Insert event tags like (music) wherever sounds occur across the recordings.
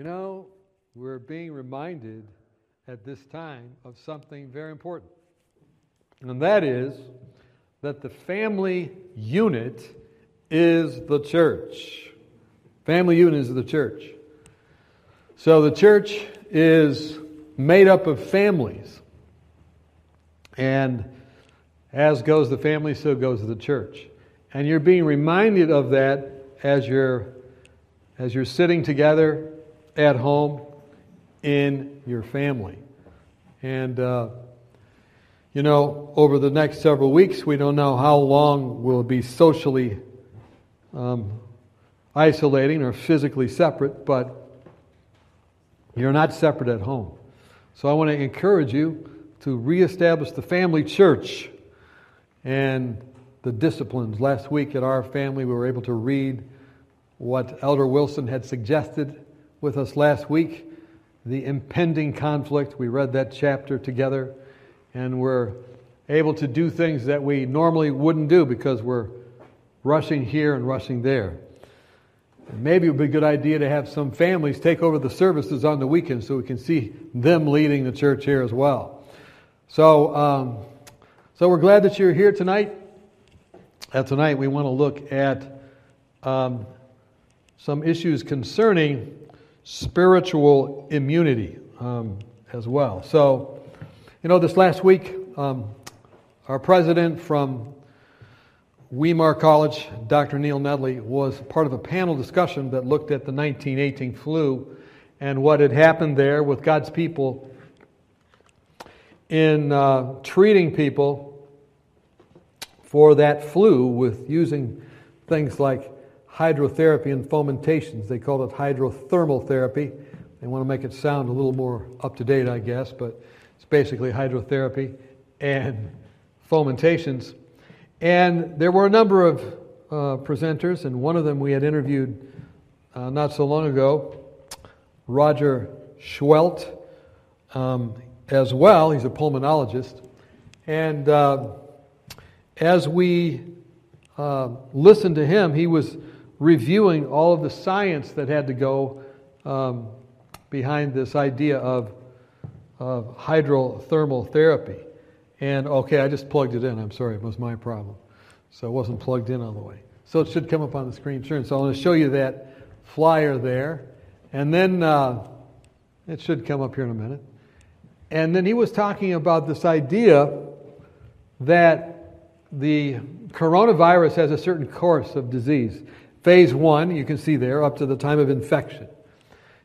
You know, we're being reminded at this time of something very important. And that is that the family unit is the church. Family unit is the church. So the church is made up of families. And as goes the family, so goes the church. And you're being reminded of that as you're, as you're sitting together at home in your family. And, uh, you know, over the next several weeks, we don't know how long we'll be socially um, isolating or physically separate, but you're not separate at home. So I want to encourage you to reestablish the family church and the disciplines. Last week at our family, we were able to read what Elder Wilson had suggested with us last week the impending conflict. We read that chapter together, and we're able to do things that we normally wouldn't do because we're rushing here and rushing there. Maybe it would be a good idea to have some families take over the services on the weekend so we can see them leading the church here as well. So, um, so we're glad that you're here tonight. And tonight we want to look at um, some issues concerning spiritual immunity um, as well. So, you know, this last week, um, our president from Weimar College, Dr. Neil Nedley, was part of a panel discussion that looked at the 1918 flu and what had happened there with God's people in uh, treating people for that flu with using things like hydrotherapy and fomentations. They call it hydrothermal therapy. They want to make it sound a little more up to date, I guess, but it's basically hydrotherapy and fomentations. And there were a number of uh, presenters, and one of them we had interviewed uh, not so long ago, Roger Seheult, um, as well. He's a pulmonologist. And uh, as we uh, listened to him, he was reviewing all of the science that had to go um, behind this idea of, of hydrothermal therapy. And okay, I just plugged it in. I'm sorry, it was my problem. So it wasn't plugged in all the way. So it should come up on the screen soon. So I'm going to show you that flyer there. And then uh, it should come up here in a minute. And then he was talking about this idea that the coronavirus has a certain course of disease. Phase one, you can see there, up to the time of infection.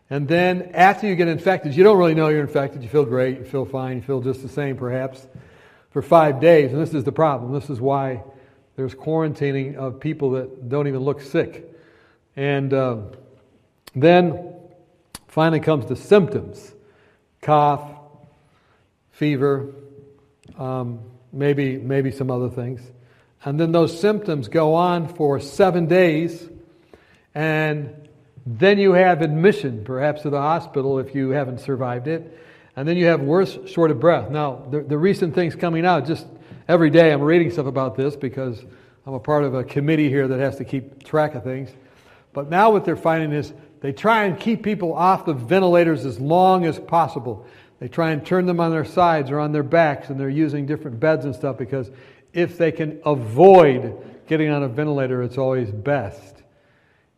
And then after you get infected, you don't really know you're infected. You feel great, you feel fine, you feel just the same perhaps for five days. And this is the problem. This is why there's quarantining of people that don't even look sick. And uh, then finally comes the symptoms cough, fever, um, maybe, maybe some other things. And then those symptoms go on for seven days, and then you have admission, perhaps to the hospital if you haven't survived it. And then you have worse, short of breath. Now, the, the recent things coming out, just every day I'm reading stuff about this because I'm a part of a committee here that has to keep track of things. But now what they're finding is they try and keep people off the ventilators as long as possible. They try and turn them on their sides or on their backs, and they're using different beds and stuff because if they can avoid getting on a ventilator, it's always best.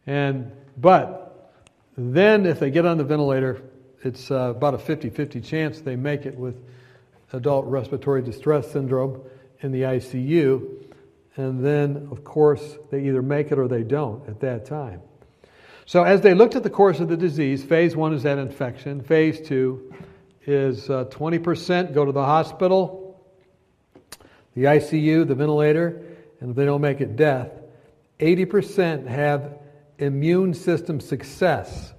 And but then if they get on the ventilator, it's uh, about a 50-50 chance they make it with adult respiratory distress syndrome in the ICU. And then, of course, they either make it or they don't at that time. So, as they looked at the course of the disease, phase one is that infection. Phase two is uh, 20% go to the hospital, the ICU, the ventilator, and if they don't make it, death. 80% have immune system success.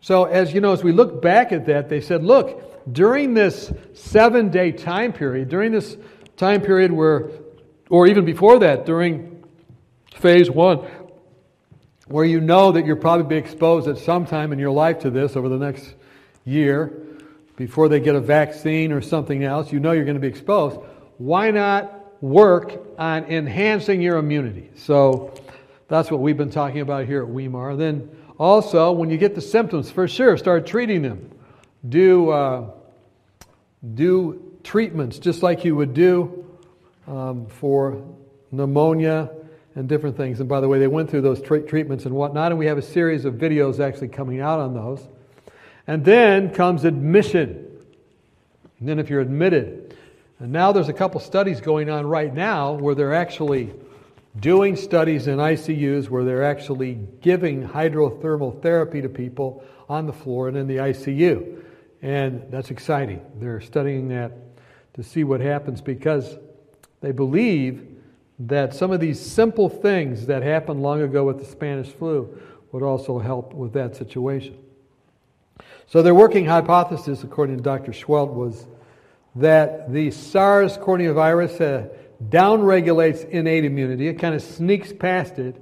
So, as you know, as we look back at that, they said, look, during this seven day time period, during this time period where, or even before that, during phase one, where you know that you'll probably be exposed at some time in your life to this over the next year, before they get a vaccine or something else, you know you're going to be exposed. Why not work on enhancing your immunity? So that's what we've been talking about here at Weimar. Then Also, when you get the symptoms, for sure, start treating them. Do, uh, do treatments just like you would do um, for pneumonia and different things. And by the way, they went through those tra- treatments and whatnot, and we have a series of videos actually coming out on those. And then comes admission. And then, if you're admitted, and now there's a couple studies going on right now where they're actually doing studies in ICUs where they're actually giving hydrothermal therapy to people on the floor and in the ICU. And that's exciting. They're studying that to see what happens because they believe that some of these simple things that happened long ago with the Spanish flu would also help with that situation. So their working hypothesis, according to Dr. Seheult, was that the SARS coronavirus uh, downregulates innate immunity. It kind of sneaks past it,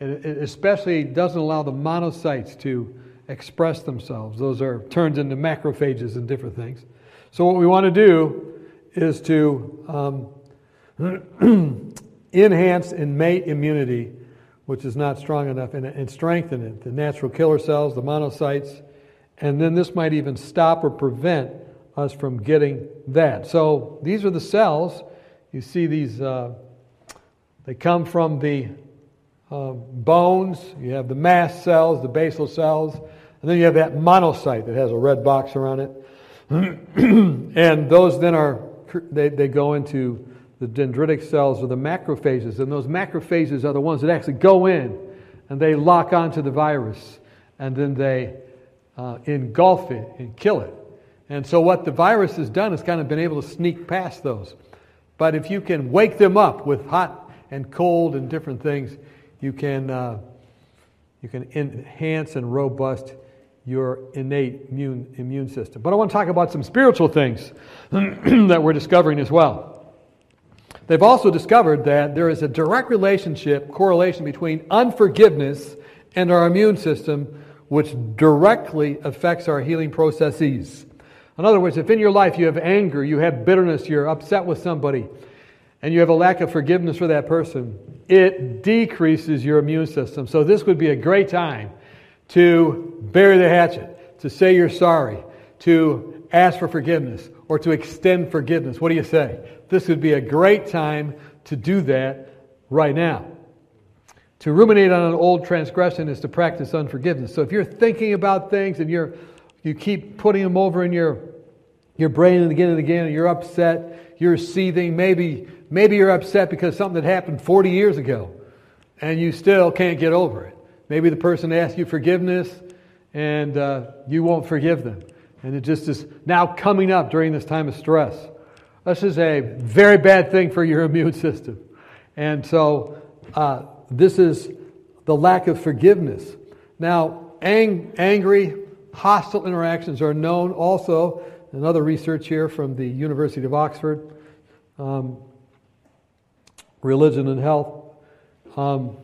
and it especially doesn't allow the monocytes to express themselves. Those are turned into macrophages and different things. So what we want to do is to um, (clears throat) enhance innate immunity, which is not strong enough, and, and strengthen it. The natural killer cells, the monocytes, and then this might even stop or prevent us from getting that. So these are the cells. You see these, uh, they come from the uh, bones. You have the mast cells, the basal cells, and then you have that monocyte that has a red box around it. (clears throat) and those then are, they, they go into the dendritic cells or the macrophages. And those macrophages are the ones that actually go in and they lock onto the virus and then they uh, engulf it and kill it. And so, what the virus has done is kind of been able to sneak past those. But if you can wake them up with hot and cold and different things, you can, uh, you can enhance and robust your innate immune, immune system. But I want to talk about some spiritual things (clears throat) that we're discovering as well. They've also discovered that there is a direct relationship, correlation between unforgiveness and our immune system which directly affects our healing processes. In other words, if in your life you have anger, you have bitterness, you're upset with somebody, and you have a lack of forgiveness for that person, it decreases your immune system. So, this would be a great time to bury the hatchet, to say you're sorry, to ask for forgiveness, or to extend forgiveness. What do you say? This would be a great time to do that right now. To ruminate on an old transgression is to practice unforgiveness. So if you're thinking about things and you're you keep putting them over in your your brain and again and again, and you're upset, you're seething. Maybe maybe you're upset because something that happened 40 years ago, and you still can't get over it. Maybe the person asked you forgiveness, and uh, you won't forgive them, and it just is now coming up during this time of stress. This is a very bad thing for your (laughs) immune system, and so. Uh, this is the lack of forgiveness. Now, ang- angry, hostile interactions are known also, another research here from the University of Oxford, um, Religion and Health. Um,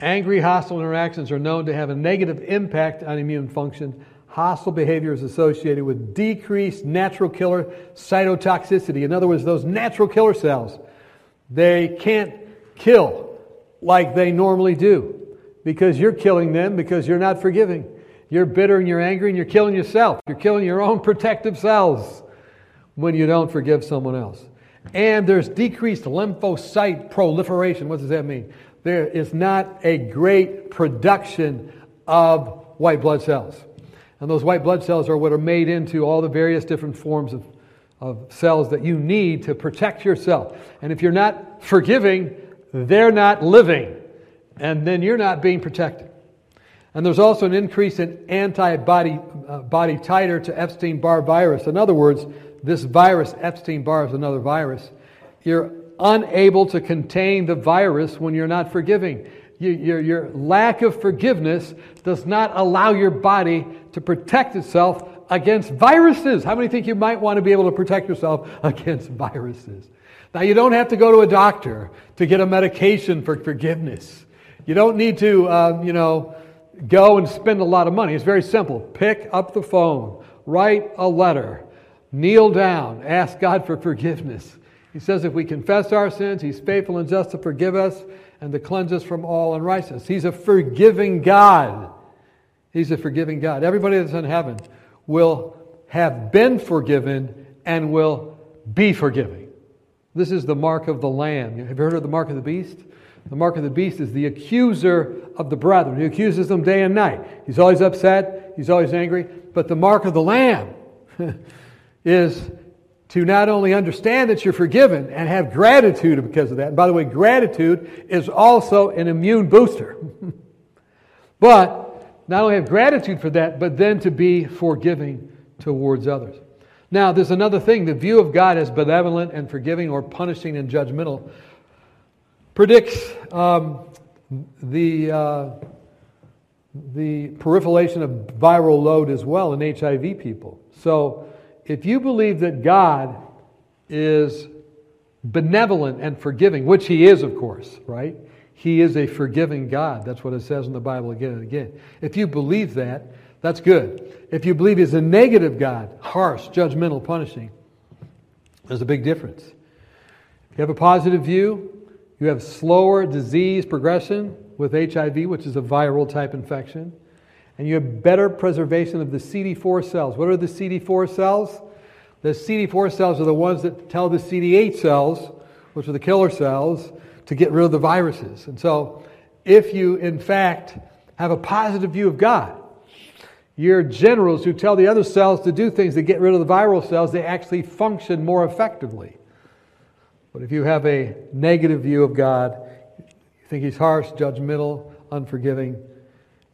angry, hostile interactions are known to have a negative impact on immune function. Hostile behavior is associated with decreased natural killer cytotoxicity. In other words, those natural killer cells, they can't kill like they normally do because you're killing them because you're not forgiving. You're bitter and you're angry and you're killing yourself. You're killing your own (laughs) protective cells when you don't forgive someone else. And there's decreased lymphocyte proliferation. What does that mean? There is not a great production of white blood cells. And those white blood cells are what are made into all the various different forms of, of cells that you need to protect yourself. And if you're not forgiving, they're not living, and then you're not being protected. And there's also an increase in antibody uh, body titer to Epstein Barr virus. In other words, this virus, Epstein Barr, is another virus. You're unable to contain the virus when you're not forgiving. You, your, your lack of forgiveness does not allow your body to protect itself against viruses. How many think you might want to be able to protect yourself (laughs) against viruses? Now, you don't have to go to a doctor to get a medication for forgiveness. You don't need to, uh, you know, go and spend a lot of money. It's very simple. Pick up the phone, write a letter, kneel down, ask God for forgiveness. He says if we confess our sins, He's faithful and just to forgive us and to cleanse us from all unrighteousness. He's a forgiving God. He's a forgiving God. Everybody that's in heaven will have been forgiven and will be forgiving. This is the mark of the Lamb. Have you heard of the mark of the beast? The mark of the beast is the accuser of the brethren. He accuses them day and night. He's always upset, he's always angry. But the mark of the Lamb (laughs) is to not only understand that you're forgiven and have gratitude because of that. And by the way, gratitude is also an immune booster. (laughs) but not only have gratitude for that, but then to be forgiving towards others. Now, there's another thing. The view of God as benevolent and forgiving or punishing and judgmental predicts um, the, uh, the proliferation of viral load as well in HIV people. So, if you believe that God is benevolent and forgiving, which He is, of course, right? He is a forgiving God. That's what it says in the Bible again and again. If you believe that, that's good. If you believe He's a negative God, harsh, judgmental, punishing, there's a big difference. If you have a positive view, you have slower disease progression with HIV, which is a viral type infection and you have better preservation of the CD4 cells. What are the CD4 cells? The CD4 cells are the ones that tell the CD8 cells, which are the killer cells, to get rid of the viruses. And so, if you in fact have a positive view of God, your generals who tell the other cells to do things to get rid of the viral cells, they actually function more effectively. But if you have a negative view of God, you think he's harsh, judgmental, unforgiving,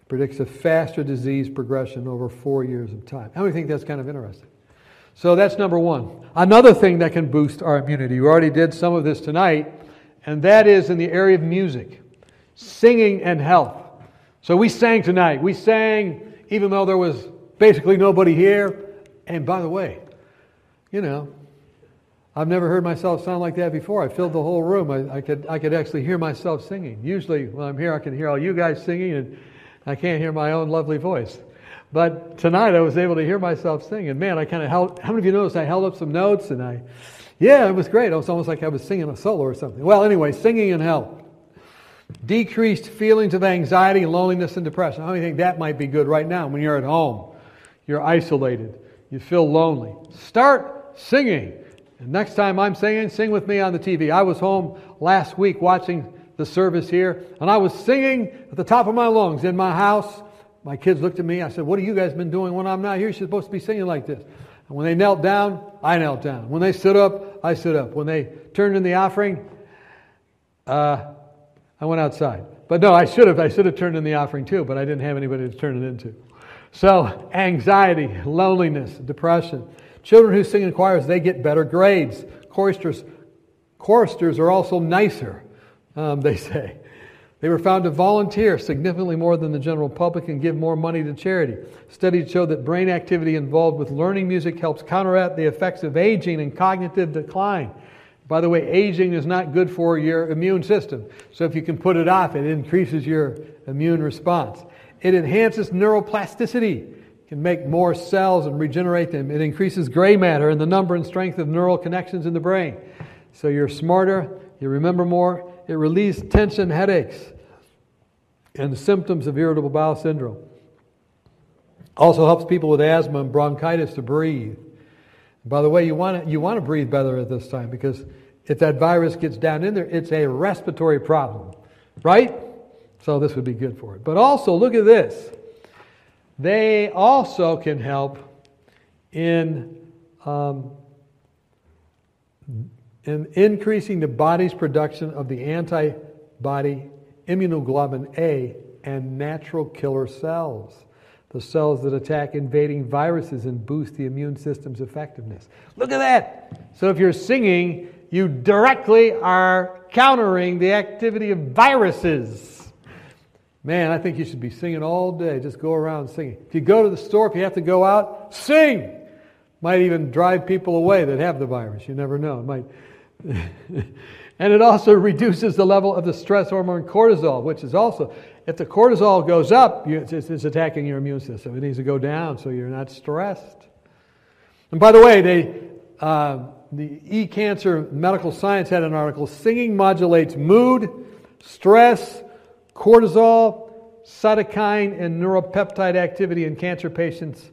predicts a faster disease progression over four years of time. How many think that's kind of interesting? So that's number one. Another thing that can boost our immunity, we already did some of this tonight, and that is in the area of music, singing and health. So we sang tonight. We sang even though there was basically nobody here. And by the way, you know, I've never heard myself sound like that before. I filled the whole room. I, I, could, I could actually hear myself singing. Usually, when I'm here, I can hear all you guys singing, and I can't hear my own lovely voice. But tonight I was able to hear myself sing. And man, I kind of held, how many of you noticed I held up some notes and I, yeah, it was great. It was almost like I was singing a solo or something. Well, anyway, singing in hell, Decreased feelings of anxiety, loneliness, and depression. How many think that might be good right now when you're at home? You're isolated. You feel lonely. Start singing. And next time I'm singing, sing with me on the TV. I was home last week watching the service here, and I was singing at the top of my lungs in my house. My kids looked at me. I said, What have you guys been doing when I'm not here? You're supposed to be singing like this. And when they knelt down, I knelt down. When they stood up, I stood up. When they turned in the offering, uh, I went outside. But no, I should have. I should have turned in the offering too, but I didn't have anybody to turn it into. So, anxiety, loneliness, depression. Children who sing in choirs, they get better grades. Choristers, choristers are also nicer um, they say. They were found to volunteer significantly more than the general public and give more money to charity. Studies show that brain activity involved with learning music helps counteract the effects of aging and cognitive decline. By the way, aging is not good for your immune system. So if you can put it off, it increases your immune response. It enhances neuroplasticity, can make more cells and regenerate them. It increases gray matter and the number and strength of neural connections in the brain. So you're smarter, you remember more, it relieves tension headaches and symptoms of irritable bowel syndrome. Also helps people with asthma and bronchitis to breathe. By the way, you want to, you want to breathe better at this time because if that virus gets down in there, it's a respiratory problem, right? So this would be good for it. But also, look at this. They also can help in um, in increasing the body's production of the antibody immunoglobulin A and natural killer cells, the cells that attack invading viruses and boost the immune system's effectiveness. Look at that! So if you're singing, you directly are countering the activity of viruses. Man, I think you should be singing all day. Just go around singing. If you go to the store, if you have to go out, sing. Might even drive people away that have the virus. You never know. It might (laughs) and it also reduces the level of the stress hormone cortisol, which is also, if the cortisol goes up, it's, attacking your immune system. It needs to go down so you're not stressed. And by the way, they, uh, the eCancer Medical Science had an article Singing modulates mood, stress, cortisol, cytokine and neuropeptide activity in cancer patients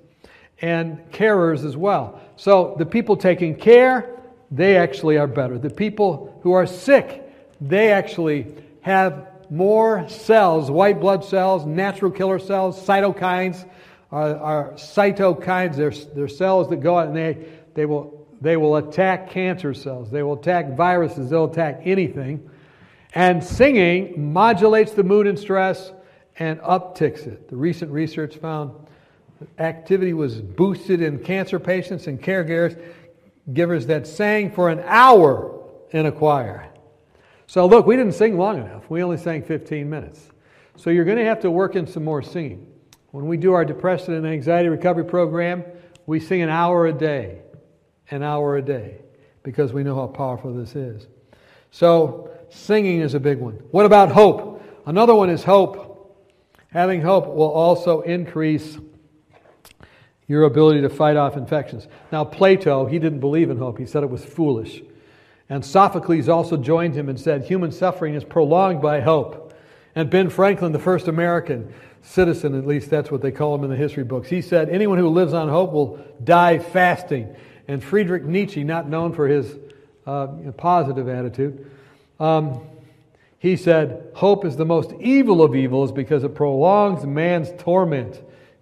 and carers as well. So the people taking care, they actually are better. The people who are sick, they actually have more cells, white blood cells, natural killer cells, cytokines are, are cytokines. They're, they're cells that go out and they, they, will, they will attack cancer cells. They will attack viruses. They'll attack anything. And singing modulates the mood and stress and upticks it. The recent research found activity was boosted in cancer patients and caregivers givers that sang for an hour in a choir. So, look, we didn't sing long enough. We only sang 15 minutes. So, you're going to have to work in some more singing. When we do our depression and anxiety recovery program, we sing an hour a day, an hour a day, because we know how powerful this is. So, singing is a big one. What about hope? Another one is hope. Having hope will also increase your ability to fight off infections. Now, Plato, he didn't believe in hope. He said it was foolish. And Sophocles also joined him and said, Human suffering is prolonged by hope. And Ben Franklin, the first American citizen, at least that's what they call him in the history books, he said, Anyone who lives on hope will die fasting. And Friedrich Nietzsche, not known for his uh, positive attitude, um, he said, Hope is the most evil of evils because it prolongs man's torment.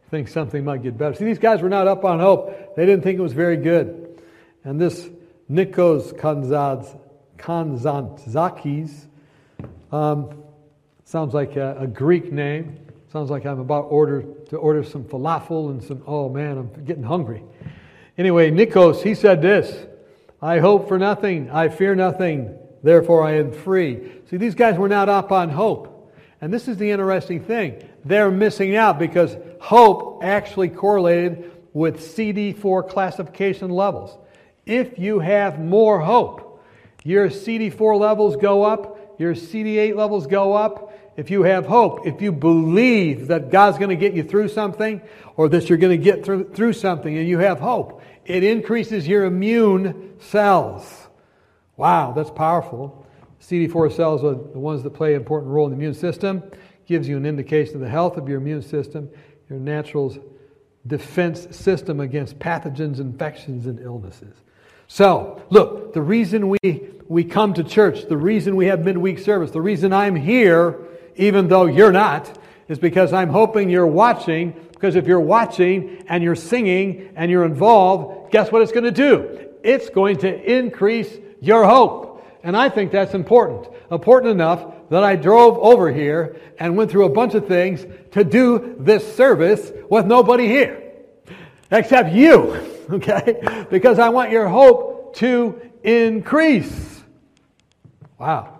Think something might get better. See, these guys were not up on hope. They didn't think it was very good. And this Nikos Kazantzakis. Um, sounds like a, a, Greek name. Sounds like I'm about order to order some falafel and some. Oh man, I'm getting hungry. Anyway, Nikos, he said this: "I hope for nothing, I fear nothing, therefore I am free." See, these guys were not up on hope, and this is the interesting thing: they're missing out because hope actually correlated with CD4 classification levels. If you have more hope, your CD4 levels go up, your CD8 levels go up. If you have hope, if you believe that God's going to get you through something or that you're going to get through, through something and you have hope, it increases your immune cells. Wow, that's powerful. CD4 cells are the ones that play an important role in the immune system. Gives you an indication of the health of your immune system, your natural defense system against pathogens, infections, and illnesses. So, look, the reason we, we come to church, the reason we have midweek service, the reason I'm here, even though you're not, is because I'm hoping you're watching. Because if you're watching and you're singing and you're involved, guess what it's going to do? It's going to increase your hope. And I think that's important. Important enough that I drove over here and went through a bunch of things to do this service with nobody here. Except you. (laughs) okay? Because I want your hope to increase. Wow.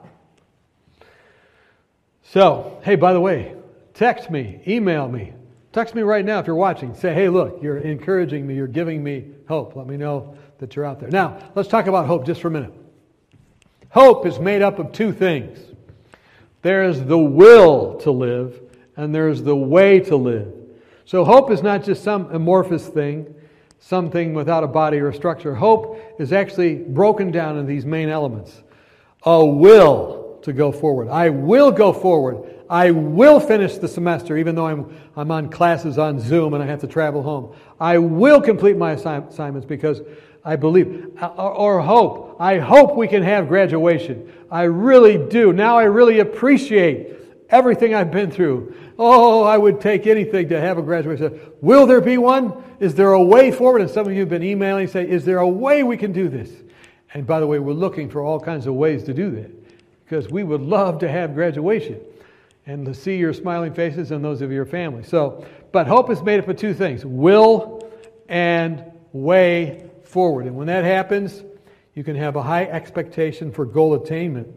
So, hey, by the way, text me, email me. Text me right now if you're watching. Say, hey, look, you're encouraging me, you're giving me hope. Let me know that you're out there. Now, let's talk about hope just for a minute. Hope is made up of two things there's the will to live, and there's the way to live. So, hope is not just some amorphous thing, something without a body or a structure. Hope is actually broken down in these main elements a will to go forward. I will go forward. I will finish the semester, even though I'm, I'm on classes on Zoom and I have to travel home. I will complete my assignments because I believe, uh, or, or hope. I hope we can have graduation. I really do. Now I really appreciate everything I've been through. Oh, I would take anything to have a graduation. Will there be one? Is there a way forward? And some of you have been emailing say, Is there a way we can do this? And by the way, we're looking for all kinds of ways to do that because we would love to have graduation and to see your smiling faces and those of your family. So, but hope is made up of two things will and way forward. And when that happens, you can have a high expectation for goal attainment.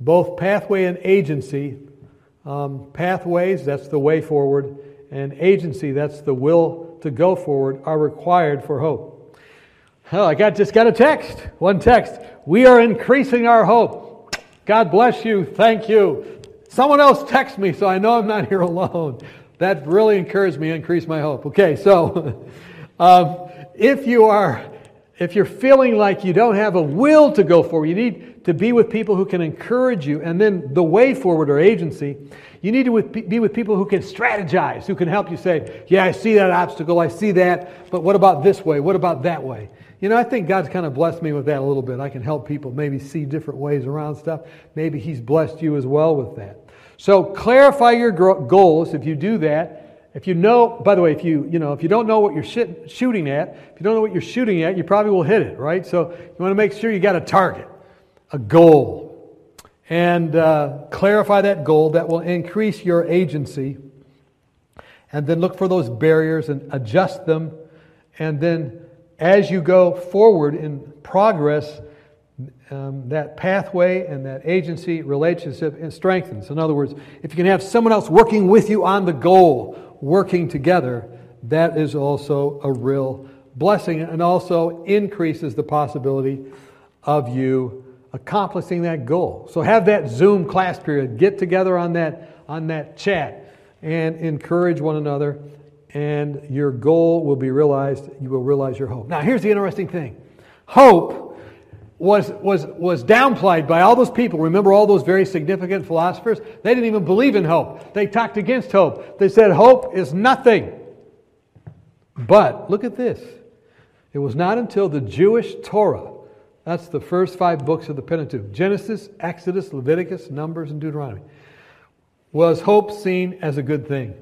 Both pathway and agency um, pathways, that's the way forward, and agency, that's the will to go forward, are required for hope. Oh, I got just got a text. One text. We are increasing our hope. God bless you. Thank you. Someone else text me, so I know I'm not (laughs) here alone. That really encouraged me, increased my hope. Okay, so (laughs) um, if you are if you're feeling like you don't have a will to go forward, you need to be with people who can encourage you. And then the way forward or agency, you need to be with people who can strategize, who can help you say, Yeah, I see that obstacle, I see that, but what about this way? What about that way? You know, I think God's kind of blessed me with that a little bit. I can help people maybe see different ways around stuff. Maybe He's blessed you as well with that. So clarify your goals. If you do that, if you know, by the way, if you you know if you don't know what you're sh- shooting at, if you don't know what you're shooting at, you probably will hit it, right? So you want to make sure you got a target, a goal, and uh, clarify that goal. That will increase your agency, and then look for those barriers and adjust them, and then as you go forward in progress, um, that pathway and that agency relationship strengthens. In other words, if you can have someone else working with you on the goal, working together, that is also a real blessing and also increases the possibility of you accomplishing that goal. So have that Zoom class period, get together on that on that chat and encourage one another and your goal will be realized. You will realize your hope. Now, here's the interesting thing hope was, was, was downplayed by all those people. Remember all those very significant philosophers? They didn't even believe in hope. They talked against hope. They said hope is nothing. But look at this. It was not until the Jewish Torah, that's the first five books of the Pentateuch Genesis, Exodus, Leviticus, Numbers, and Deuteronomy was hope seen as a good thing.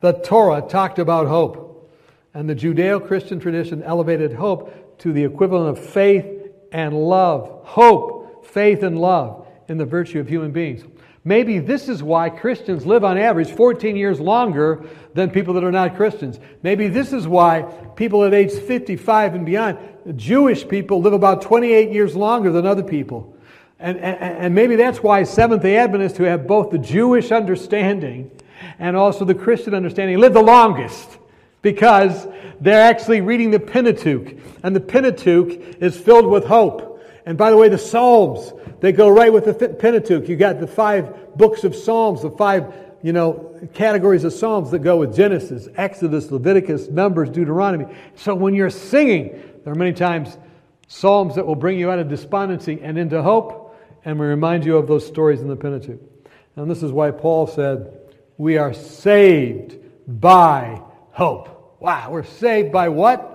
The Torah talked about hope, and the Judeo Christian tradition elevated hope to the equivalent of faith and love. Hope, faith, and love in the virtue of human beings. Maybe this is why Christians live on average 14 years longer than people that are not Christians. Maybe this is why people at age 55 and beyond, Jewish people, live about 28 years longer than other people. And, and, and maybe that's why Seventh day Adventists, who have both the Jewish understanding and also the Christian understanding live the longest because they're actually reading the Pentateuch. And the Pentateuch is filled with hope. And by the way, the Psalms, they go right with the Pentateuch. You got the five books of Psalms, the five, you know, categories of Psalms that go with Genesis, Exodus, Leviticus, Numbers, Deuteronomy. So when you're singing, there are many times Psalms that will bring you out of despondency and into hope, and we remind you of those stories in the Pentateuch. And this is why Paul said, we are saved by hope. Wow, we're saved by what?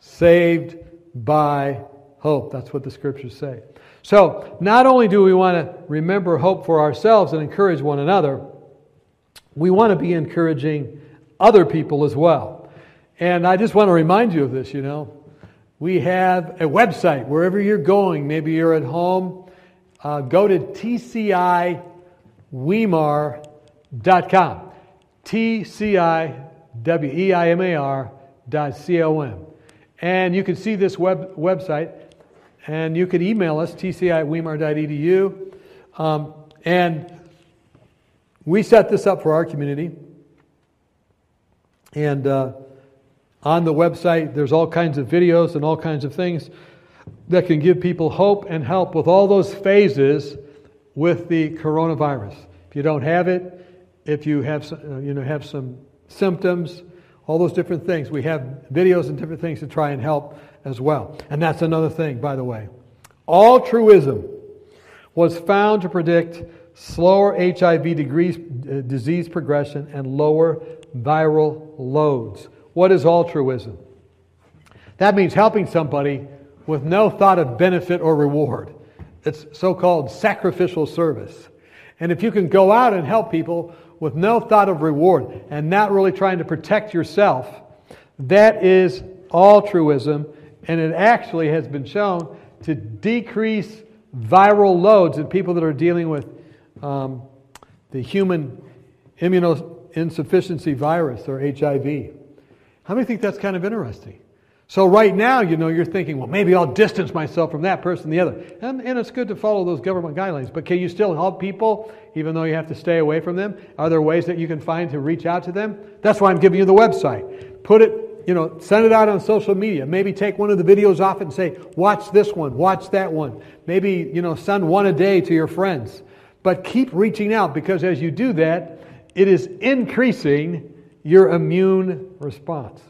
Saved by hope. That's what the scriptures say. So, not only do we want to remember hope for ourselves and encourage one another, we want to be encouraging other people as well. And I just want to remind you of this, you know. We have a website wherever you're going. Maybe you're at home. Uh, go to tciweimar.com com. T C I W E I M A R dot C O M. And you can see this web, website, and you can email us, tciweimar.edu. Um, and we set this up for our community. And uh, on the website, there's all kinds of videos and all kinds of things that can give people hope and help with all those phases with the coronavirus. If you don't have it, if you have some, uh, you know have some symptoms, all those different things. We have videos and different things to try and help as well. And that's another thing, by the way. Altruism was found to predict slower HIV degrees, uh, disease progression and lower viral loads. What is altruism? That means helping somebody with no thought of benefit or reward. It's so called sacrificial service. And if you can go out and help people with no thought of reward and not really trying to protect yourself, that is altruism, and it actually has been shown to decrease viral loads in people that are dealing with um, the human immunosufficiency virus or HIV. How many think that's kind of interesting? So right now, you know, you're thinking, well, maybe I'll distance myself from that person, the other. And, and it's good to follow those government guidelines. But can you still help people even though you have to stay away from them? Are there ways that you can find to reach out to them? That's why I'm giving you the website. Put it, you know, send it out on social media. Maybe take one of the videos off and say, watch this one, watch that one. Maybe, you know, send one a day to your friends. But keep reaching out because as you do that, it is increasing your immune response.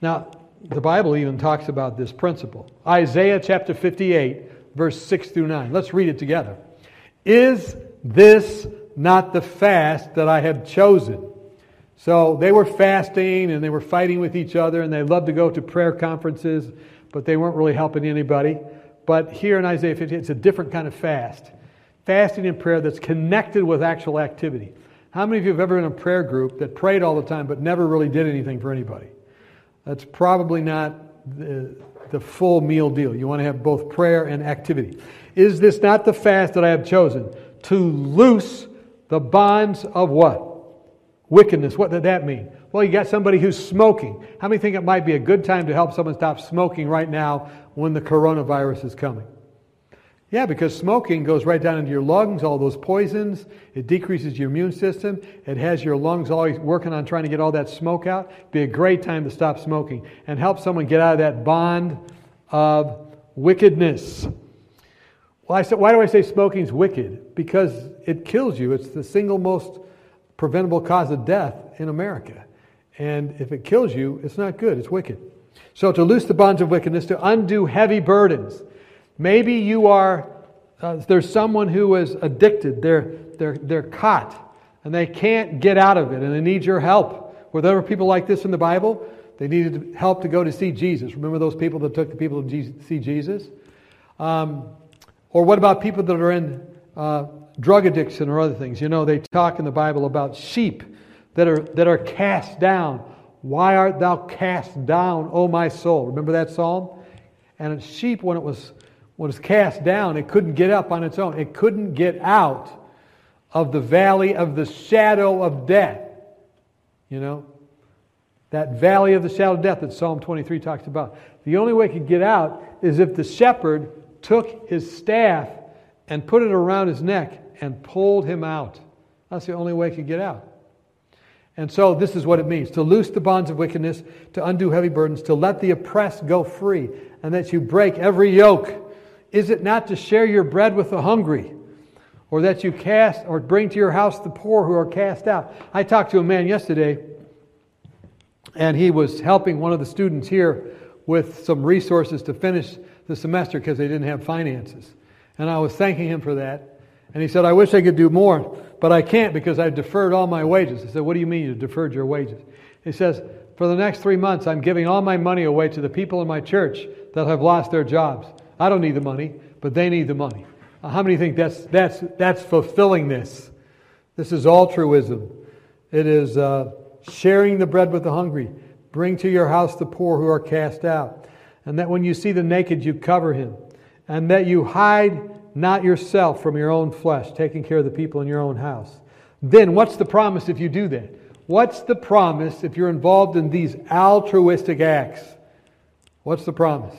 Now, the Bible even talks about this principle. Isaiah chapter 58, verse 6 through 9. Let's read it together. Is this not the fast that I have chosen? So they were fasting and they were fighting with each other and they loved to go to prayer conferences, but they weren't really helping anybody. But here in Isaiah 50, it's a different kind of fast. Fasting and prayer that's connected with actual activity. How many of you have ever been in a prayer group that prayed all the time but never really did anything for anybody? That's probably not the, the full meal deal. You want to have both prayer and activity. Is this not the fast that I have chosen? To loose the bonds of what? Wickedness. What did that mean? Well, you got somebody who's smoking. How many think it might be a good time to help someone stop smoking right now when the coronavirus is coming? Yeah, because smoking goes right down into your lungs, all those poisons. It decreases your immune system. It has your lungs always working on trying to get all that smoke out. Be a great time to stop smoking and help someone get out of that bond of wickedness. Well, I said, why do I say smoking is wicked? Because it kills you. It's the single most preventable cause of death in America. And if it kills you, it's not good. It's wicked. So to loose the bonds of wickedness, to undo heavy burdens. Maybe you are, uh, there's someone who is addicted. They're, they're, they're caught and they can't get out of it and they need your help. Were there people like this in the Bible? They needed help to go to see Jesus. Remember those people that took the people to see Jesus? Um, or what about people that are in uh, drug addiction or other things? You know, they talk in the Bible about sheep that are, that are cast down. Why art thou cast down, O my soul? Remember that psalm? And a sheep, when it was was cast down, it couldn't get up on its own. It couldn't get out of the valley of the shadow of death. You know? That valley of the shadow of death that Psalm 23 talks about. The only way it could get out is if the shepherd took his staff and put it around his neck and pulled him out. That's the only way it could get out. And so, this is what it means to loose the bonds of wickedness, to undo heavy burdens, to let the oppressed go free, and that you break every yoke is it not to share your bread with the hungry? Or that you cast or bring to your house the poor who are cast out? I talked to a man yesterday, and he was helping one of the students here with some resources to finish the semester because they didn't have finances. And I was thanking him for that. And he said, I wish I could do more, but I can't because I've deferred all my wages. I said, What do you mean you deferred your wages? He says, For the next three months, I'm giving all my money away to the people in my church that have lost their jobs. I don't need the money, but they need the money. Uh, how many think that's, that's, that's fulfilling this? This is altruism. It is uh, sharing the bread with the hungry. Bring to your house the poor who are cast out. And that when you see the naked, you cover him. And that you hide not yourself from your own flesh, taking care of the people in your own house. Then, what's the promise if you do that? What's the promise if you're involved in these altruistic acts? What's the promise?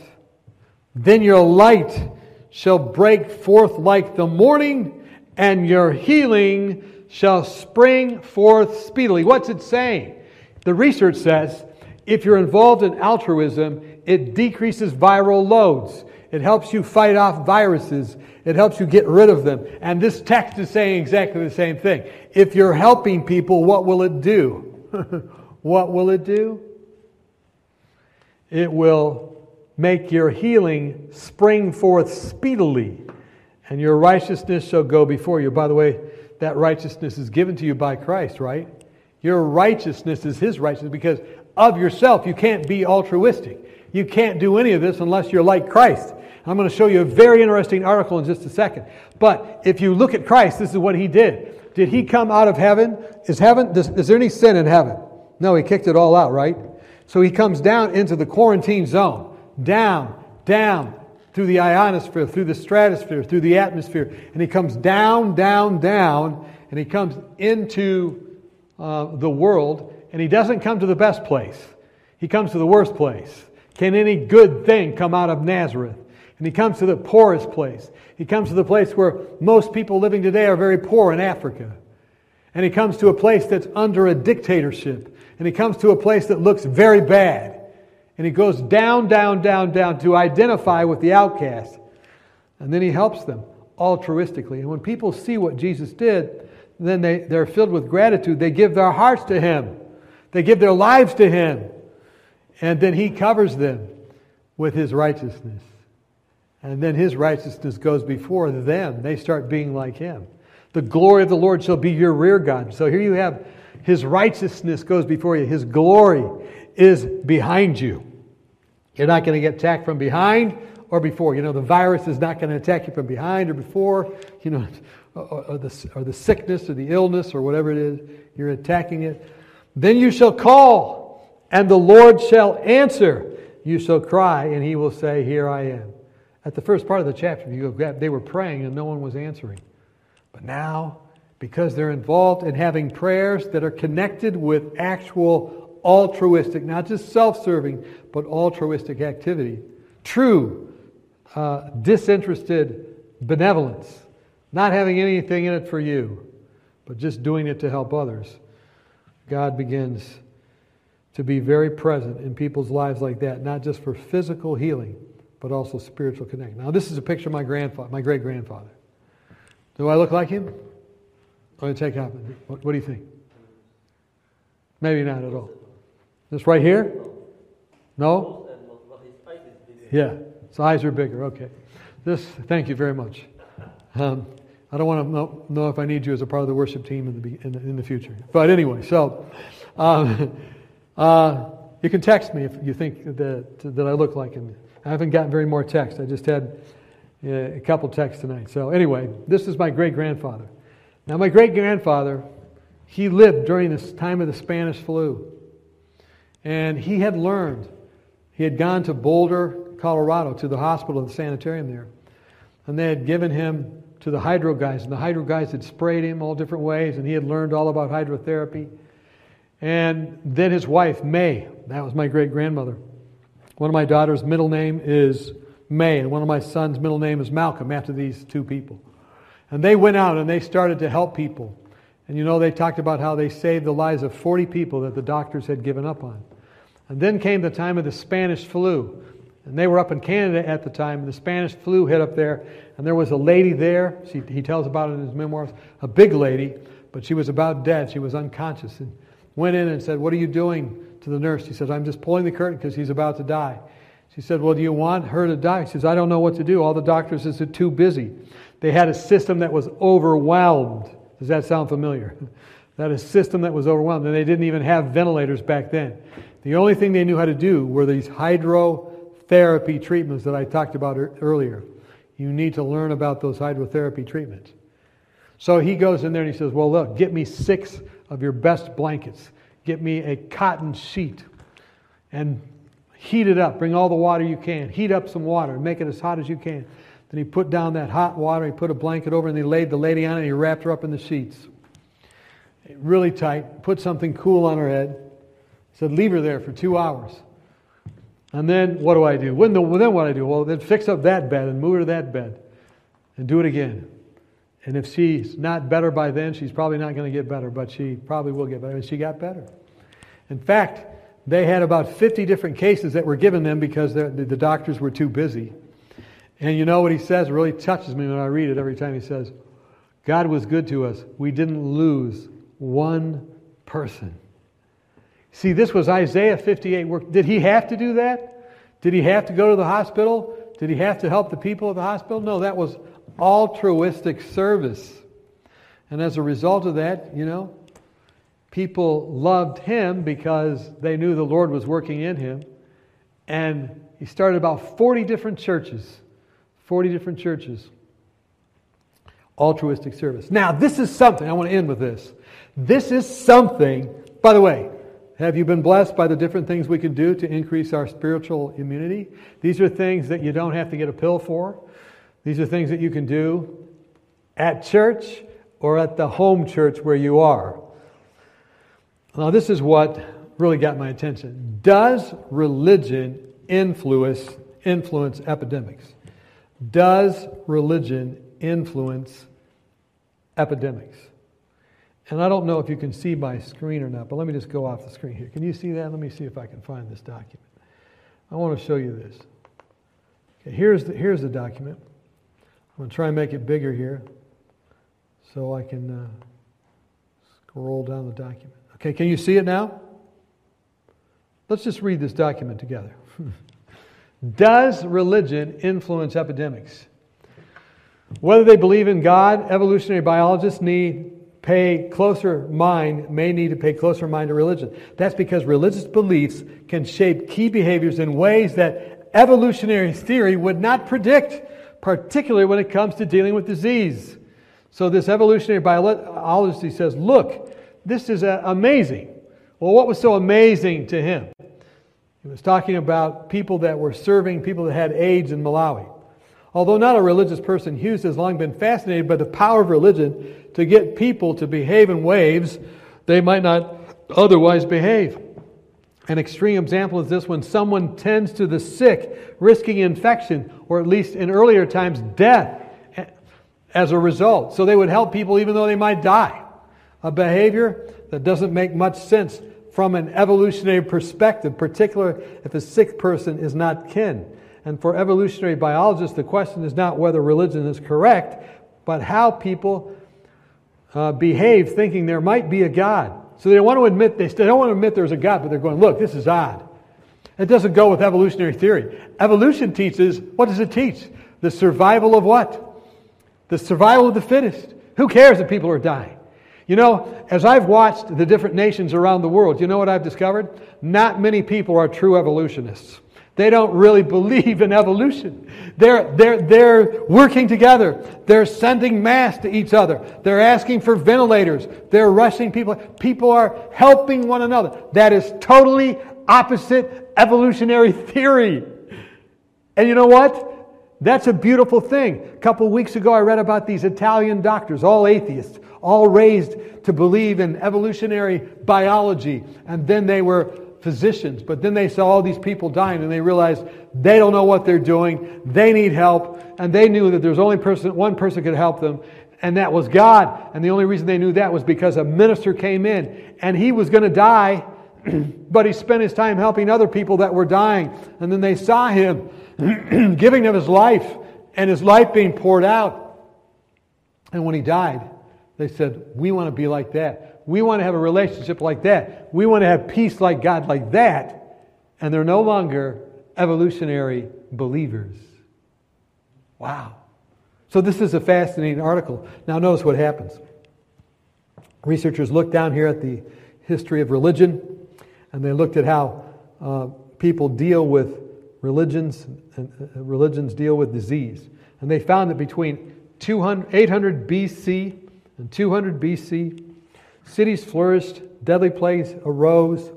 Then your light shall break forth like the morning, and your healing shall spring forth speedily. What's it saying? The research says if you're involved in altruism, it decreases viral loads. It helps you fight off viruses. It helps you get rid of them. And this text is saying exactly the same thing. If you're helping people, what will it do? (laughs) what will it do? It will make your healing spring forth speedily, and your righteousness shall go before you. By the way, that righteousness is given to you by Christ, right? Your righteousness is His righteousness because of yourself, you can't be altruistic. You can't do any of this unless you're like Christ. I'm going to show you a very interesting article in just a second. But if you look at Christ, this is what He did. Did He come out of heaven? Is heaven, does, is there any sin in heaven? No, He kicked it all out, right? So He comes down into the quarantine zone down, down through the ionosphere, through the stratosphere, through the atmosphere. And he comes down, down, down, and he comes into uh, the world. And he doesn't come to the best place, he comes to the worst place. Can any good thing come out of Nazareth? And he comes to the poorest place. He comes to the place where most people living today are very poor in Africa. And he comes to a place that's under a dictatorship. And he comes to a place that looks very bad. And he goes down, down, down, down to identify with the outcast. And then he helps them altruistically. And when people see what Jesus did, then they, they're filled with gratitude. They give their hearts to him, they give their lives to him. And then he covers them with his righteousness. And then his righteousness goes before them. They start being like him. The glory of the Lord shall be your rear guard. So here you have his righteousness goes before you, his glory is behind you. You're not going to get attacked from behind or before. You know, the virus is not going to attack you from behind or before, you know, (laughs) or, or, the, or the sickness or the illness or whatever it is. You're attacking it. Then you shall call, and the Lord shall answer. You shall cry, and he will say, Here I am. At the first part of the chapter, you go, they were praying and no one was answering. But now, because they're involved in having prayers that are connected with actual altruistic, not just self serving, but altruistic activity, true, uh, disinterested benevolence, not having anything in it for you, but just doing it to help others, God begins to be very present in people's lives like that, not just for physical healing, but also spiritual connection. Now, this is a picture of my grandfather, my great grandfather. Do I look like him? I'm going to take. What, what do you think? Maybe not at all. This right here? No? Yeah, his eyes are bigger. Okay. This, thank you very much. Um, I don't want to know, know, if I need you as a part of the worship team in the, in the, in the future. But anyway, so um, (laughs) uh, you can text me if you think that, that I look like him. I haven't gotten very more text. I just had uh, a couple texts tonight. So anyway, this is my great grandfather. Now, my great grandfather, he lived during this time of the Spanish flu. And he had learned, he had gone to Boulder, Colorado, to the hospital, the sanitarium there. And they had given him to the hydro guys. And the hydro guys had sprayed him all different ways. And he had learned all about hydrotherapy. And then his wife, May, that was my great grandmother. One of my daughter's middle name is May, and one of my son's middle name is Malcolm, after these two people. And they went out and they started to help people. And you know, they talked about how they saved the lives of 40 people that the doctors had given up on. And then came the time of the Spanish flu. And they were up in Canada at the time. The Spanish flu hit up there. And there was a lady there. She, he tells about it in his memoirs. A big lady, but she was about dead. She was unconscious. And went in and said, What are you doing to the nurse? She said, I'm just pulling the curtain because he's about to die. She said, Well, do you want her to die? He says, I don't know what to do. All the doctors are too busy. They had a system that was overwhelmed. Does that sound familiar? (laughs) that a system that was overwhelmed. And they didn't even have ventilators back then. The only thing they knew how to do were these hydrotherapy treatments that I talked about earlier. You need to learn about those hydrotherapy treatments. So he goes in there and he says, Well, look, get me six of your best blankets. Get me a cotton sheet and heat it up. Bring all the water you can. Heat up some water make it as hot as you can. Then he put down that hot water, he put a blanket over, and he laid the lady on it, and he wrapped her up in the sheets. Really tight, put something cool on her head. Said, leave her there for two hours. And then what do I do? When the, then what do I do? Well, then fix up that bed and move her to that bed and do it again. And if she's not better by then, she's probably not going to get better, but she probably will get better. And she got better. In fact, they had about 50 different cases that were given them because the, the doctors were too busy. And you know what he says? It really touches me when I read it every time he says, God was good to us. We didn't lose one person. See, this was Isaiah 58 work. Did he have to do that? Did he have to go to the hospital? Did he have to help the people at the hospital? No, that was altruistic service. And as a result of that, you know, people loved him because they knew the Lord was working in him. And he started about 40 different churches 40 different churches. Altruistic service. Now, this is something, I want to end with this. This is something, by the way, have you been blessed by the different things we can do to increase our spiritual immunity? These are things that you don't have to get a pill for. These are things that you can do at church or at the home church where you are. Now, this is what really got my attention. Does religion influence, influence epidemics? Does religion influence epidemics? And I don't know if you can see my screen or not, but let me just go off the screen here. Can you see that? Let me see if I can find this document. I want to show you this. Okay, here's the, here's the document. I'm going to try and make it bigger here so I can uh, scroll down the document. Okay, can you see it now? Let's just read this document together. (laughs) Does religion influence epidemics? Whether they believe in God, evolutionary biologists need pay closer mind, may need to pay closer mind to religion. That's because religious beliefs can shape key behaviors in ways that evolutionary theory would not predict, particularly when it comes to dealing with disease. So this evolutionary biologist says, look, this is uh, amazing. Well, what was so amazing to him? He was talking about people that were serving people that had AIDS in Malawi. Although not a religious person, Hughes has long been fascinated by the power of religion to get people to behave in ways they might not otherwise behave. An extreme example is this when someone tends to the sick, risking infection, or at least in earlier times, death as a result. So they would help people even though they might die. A behavior that doesn't make much sense from an evolutionary perspective, particularly if a sick person is not kin. And for evolutionary biologists, the question is not whether religion is correct, but how people uh, behave thinking there might be a God. So they want to admit, they don't want to admit there's a God, but they're going, look, this is odd. It doesn't go with evolutionary theory. Evolution teaches, what does it teach? The survival of what? The survival of the fittest. Who cares if people are dying? You know, as I've watched the different nations around the world, you know what I've discovered? Not many people are true evolutionists. They don't really believe in evolution. They're, they're, they're working together. They're sending masks to each other. They're asking for ventilators. They're rushing people. People are helping one another. That is totally opposite evolutionary (laughs) theory. And you know what? That's a beautiful thing. A couple weeks ago, I read about these Italian doctors, all atheists, all raised to believe in evolutionary biology, and then they were physicians. But then they saw all these people dying, and they realized they don't know what they're doing. They need help, and they knew that there's only person, one person could help them, and that was God. And the only reason they knew that was because a minister came in, and he was going to die, (clears throat) but he spent his time helping other people that were dying. And then they saw him (clears throat) giving of his life and his life being poured out. And when he died, they said, We want to be like that. We want to have a relationship like that. We want to have peace like God, like that. And they're no longer evolutionary believers. Wow. So, this is a fascinating article. Now, notice what happens. Researchers looked down here at the history of religion, and they looked at how uh, people deal with religions, and uh, religions deal with disease. And they found that between 200, 800 BC and 200 BC, cities flourished, deadly plagues arose,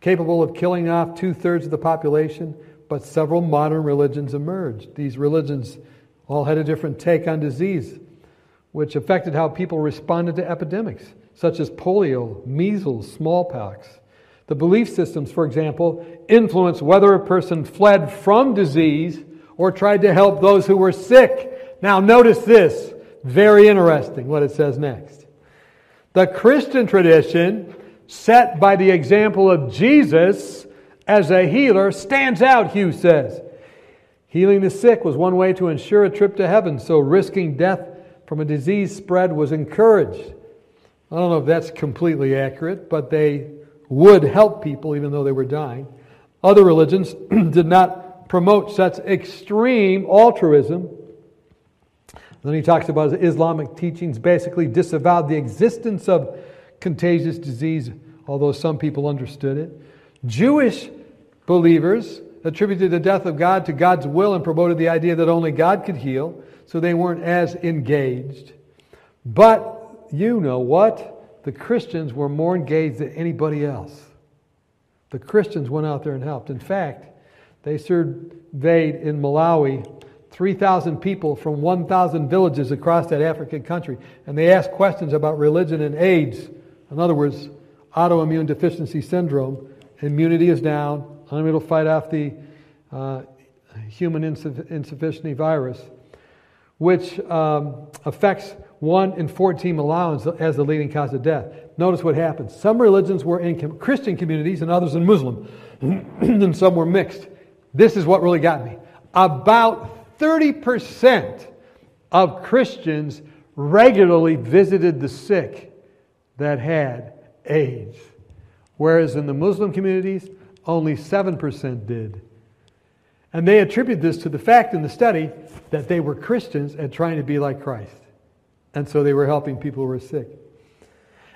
capable of killing off two thirds of the population, but several modern religions emerged. These religions all had a different take on disease, which affected how people responded to epidemics, such as polio, measles, smallpox. The belief systems, for example, influence whether a person fled from disease or tried to help those who were sick. Now, notice this. Very interesting what it says next. The Christian tradition, set by the example of Jesus as a healer, stands out, Hughes says. Healing the sick was one way to ensure a trip to heaven, so risking death from a disease spread was encouraged. I don't know if that's completely accurate, but they would help people even though they were dying. Other religions (clears throat) did not promote such extreme altruism then he talks about Islamic teachings basically disavowed the existence of contagious disease, although some people understood it. Jewish believers attributed the death of God to God's will and promoted the idea that only God could heal, so they weren't as engaged. But you know what? The Christians were more engaged than anybody else. The Christians went out there and helped. In fact, they surveyed in Malawi 3,000 people from 1,000 villages across that African country. And they asked questions about religion and AIDS. In other words, autoimmune deficiency syndrome. Immunity is down, unable to fight off the uh, human insufficiency virus, which um, affects 1 in 14 Malawans as the leading cause of death. Notice what happens. Some religions were in Christian communities and others in Muslim, (clears throat) and some were mixed. This is what really got me. About 30% of Christians regularly visited the sick that had AIDS, whereas in the Muslim communities, only 7% did. And they attribute this to the fact in the study that they were Christians and trying to be like Christ. And so they were helping people who were sick.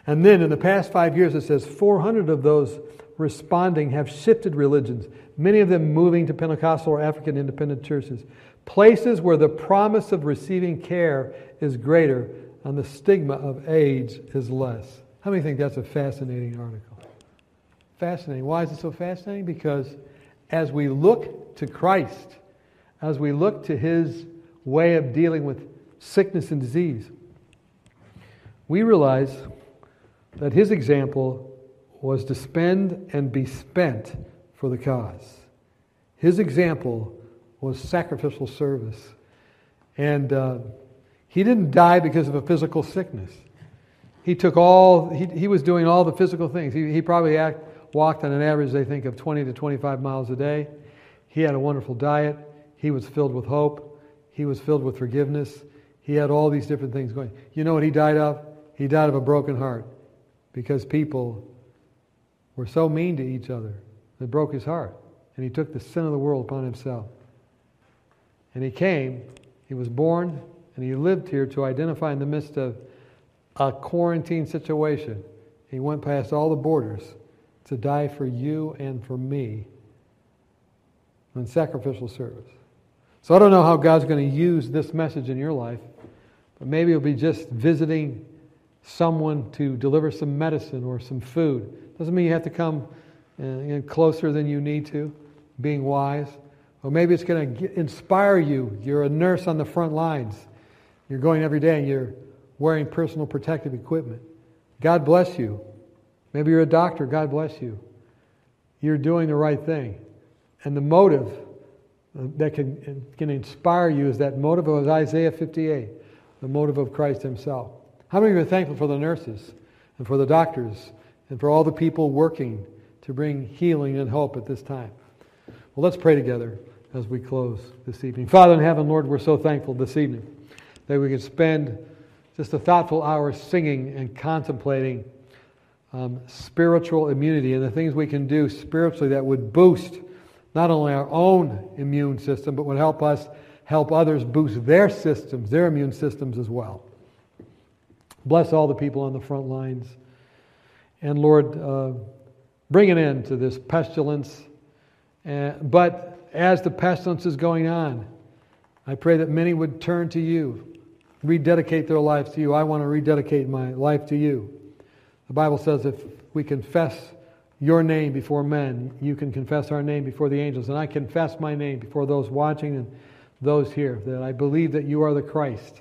And then in the past five years, it says 400 of those responding have shifted religions, many of them moving to Pentecostal or African independent churches, places where the promise of receiving care is greater and the stigma of AIDS is less. How many think that's a fascinating article? Fascinating. Why is it so fascinating? Because as we look to Christ, as we look to his way of dealing with sickness and disease, we realize that his example was to spend and be spent for the cause. His example was sacrificial service. And uh, he didn't die because of a physical sickness. He took all, he, he was doing all the physical things. He, he probably act, walked on an average, they think, of 20 to 25 miles a day. He had a wonderful diet. He was filled with hope. He was filled with forgiveness. He had all these different things going. You know what he died of? He died of a broken heart because people were so mean to each other. It broke his heart. And he took the sin of the world upon himself. And he came, he was born, and he lived here to identify in the midst of a quarantine situation. He went past all the borders to die for you and for me in sacrificial service. So I don't know how God's going to use this message in your life, but maybe it'll be just visiting someone to deliver some medicine or some food. Doesn't mean you have to come uh, closer than you need to, being wise. Or maybe it's going to inspire you. You're a nurse on the front lines. You're going every day and you're wearing personal protective equipment. God bless you. Maybe you're a doctor. God bless you. You're doing the right thing. And the motive uh, that can, can inspire you is that motive of Isaiah 58, the motive of Christ Himself. How many of you are thankful for the nurses and for the doctors and for all the people working to bring healing and hope at this time? Well, let's pray together as we close this evening. Father in heaven, Lord, we're so thankful this evening that we can spend just a thoughtful hour singing and contemplating um, spiritual immunity and the things we can do spiritually that would boost not only our own immune system, but would help us help others boost their systems, their immune systems as well. Bless all the people on the front lines. And Lord, uh, bring an end to this pestilence. Uh, but as the pestilence is going on, I pray that many would turn to you, rededicate their lives to you. I want to rededicate my life to you. The Bible says if we confess your name before men, you can confess our name before the angels. And I confess my name before those watching and those here, that I believe that you are the Christ.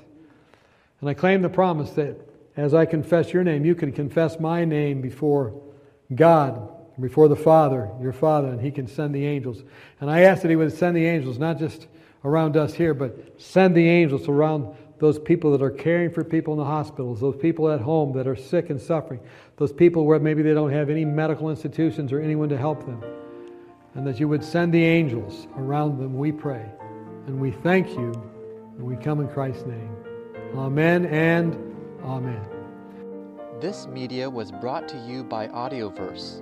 And I claim the promise that as I confess your name, you can confess my name before God, before the Father, your Father, and He can send the angels. And I ask that He would send the angels, not just around us here, but send the angels around those people that are caring for people in the hospitals, those people at home that are sick and suffering, those people where maybe they don't have any medical institutions or anyone to help them. And that you would send the angels around them, we pray. And we thank you, and we come in Christ's name. Amen and Amen. This media was brought to you by Audioverse,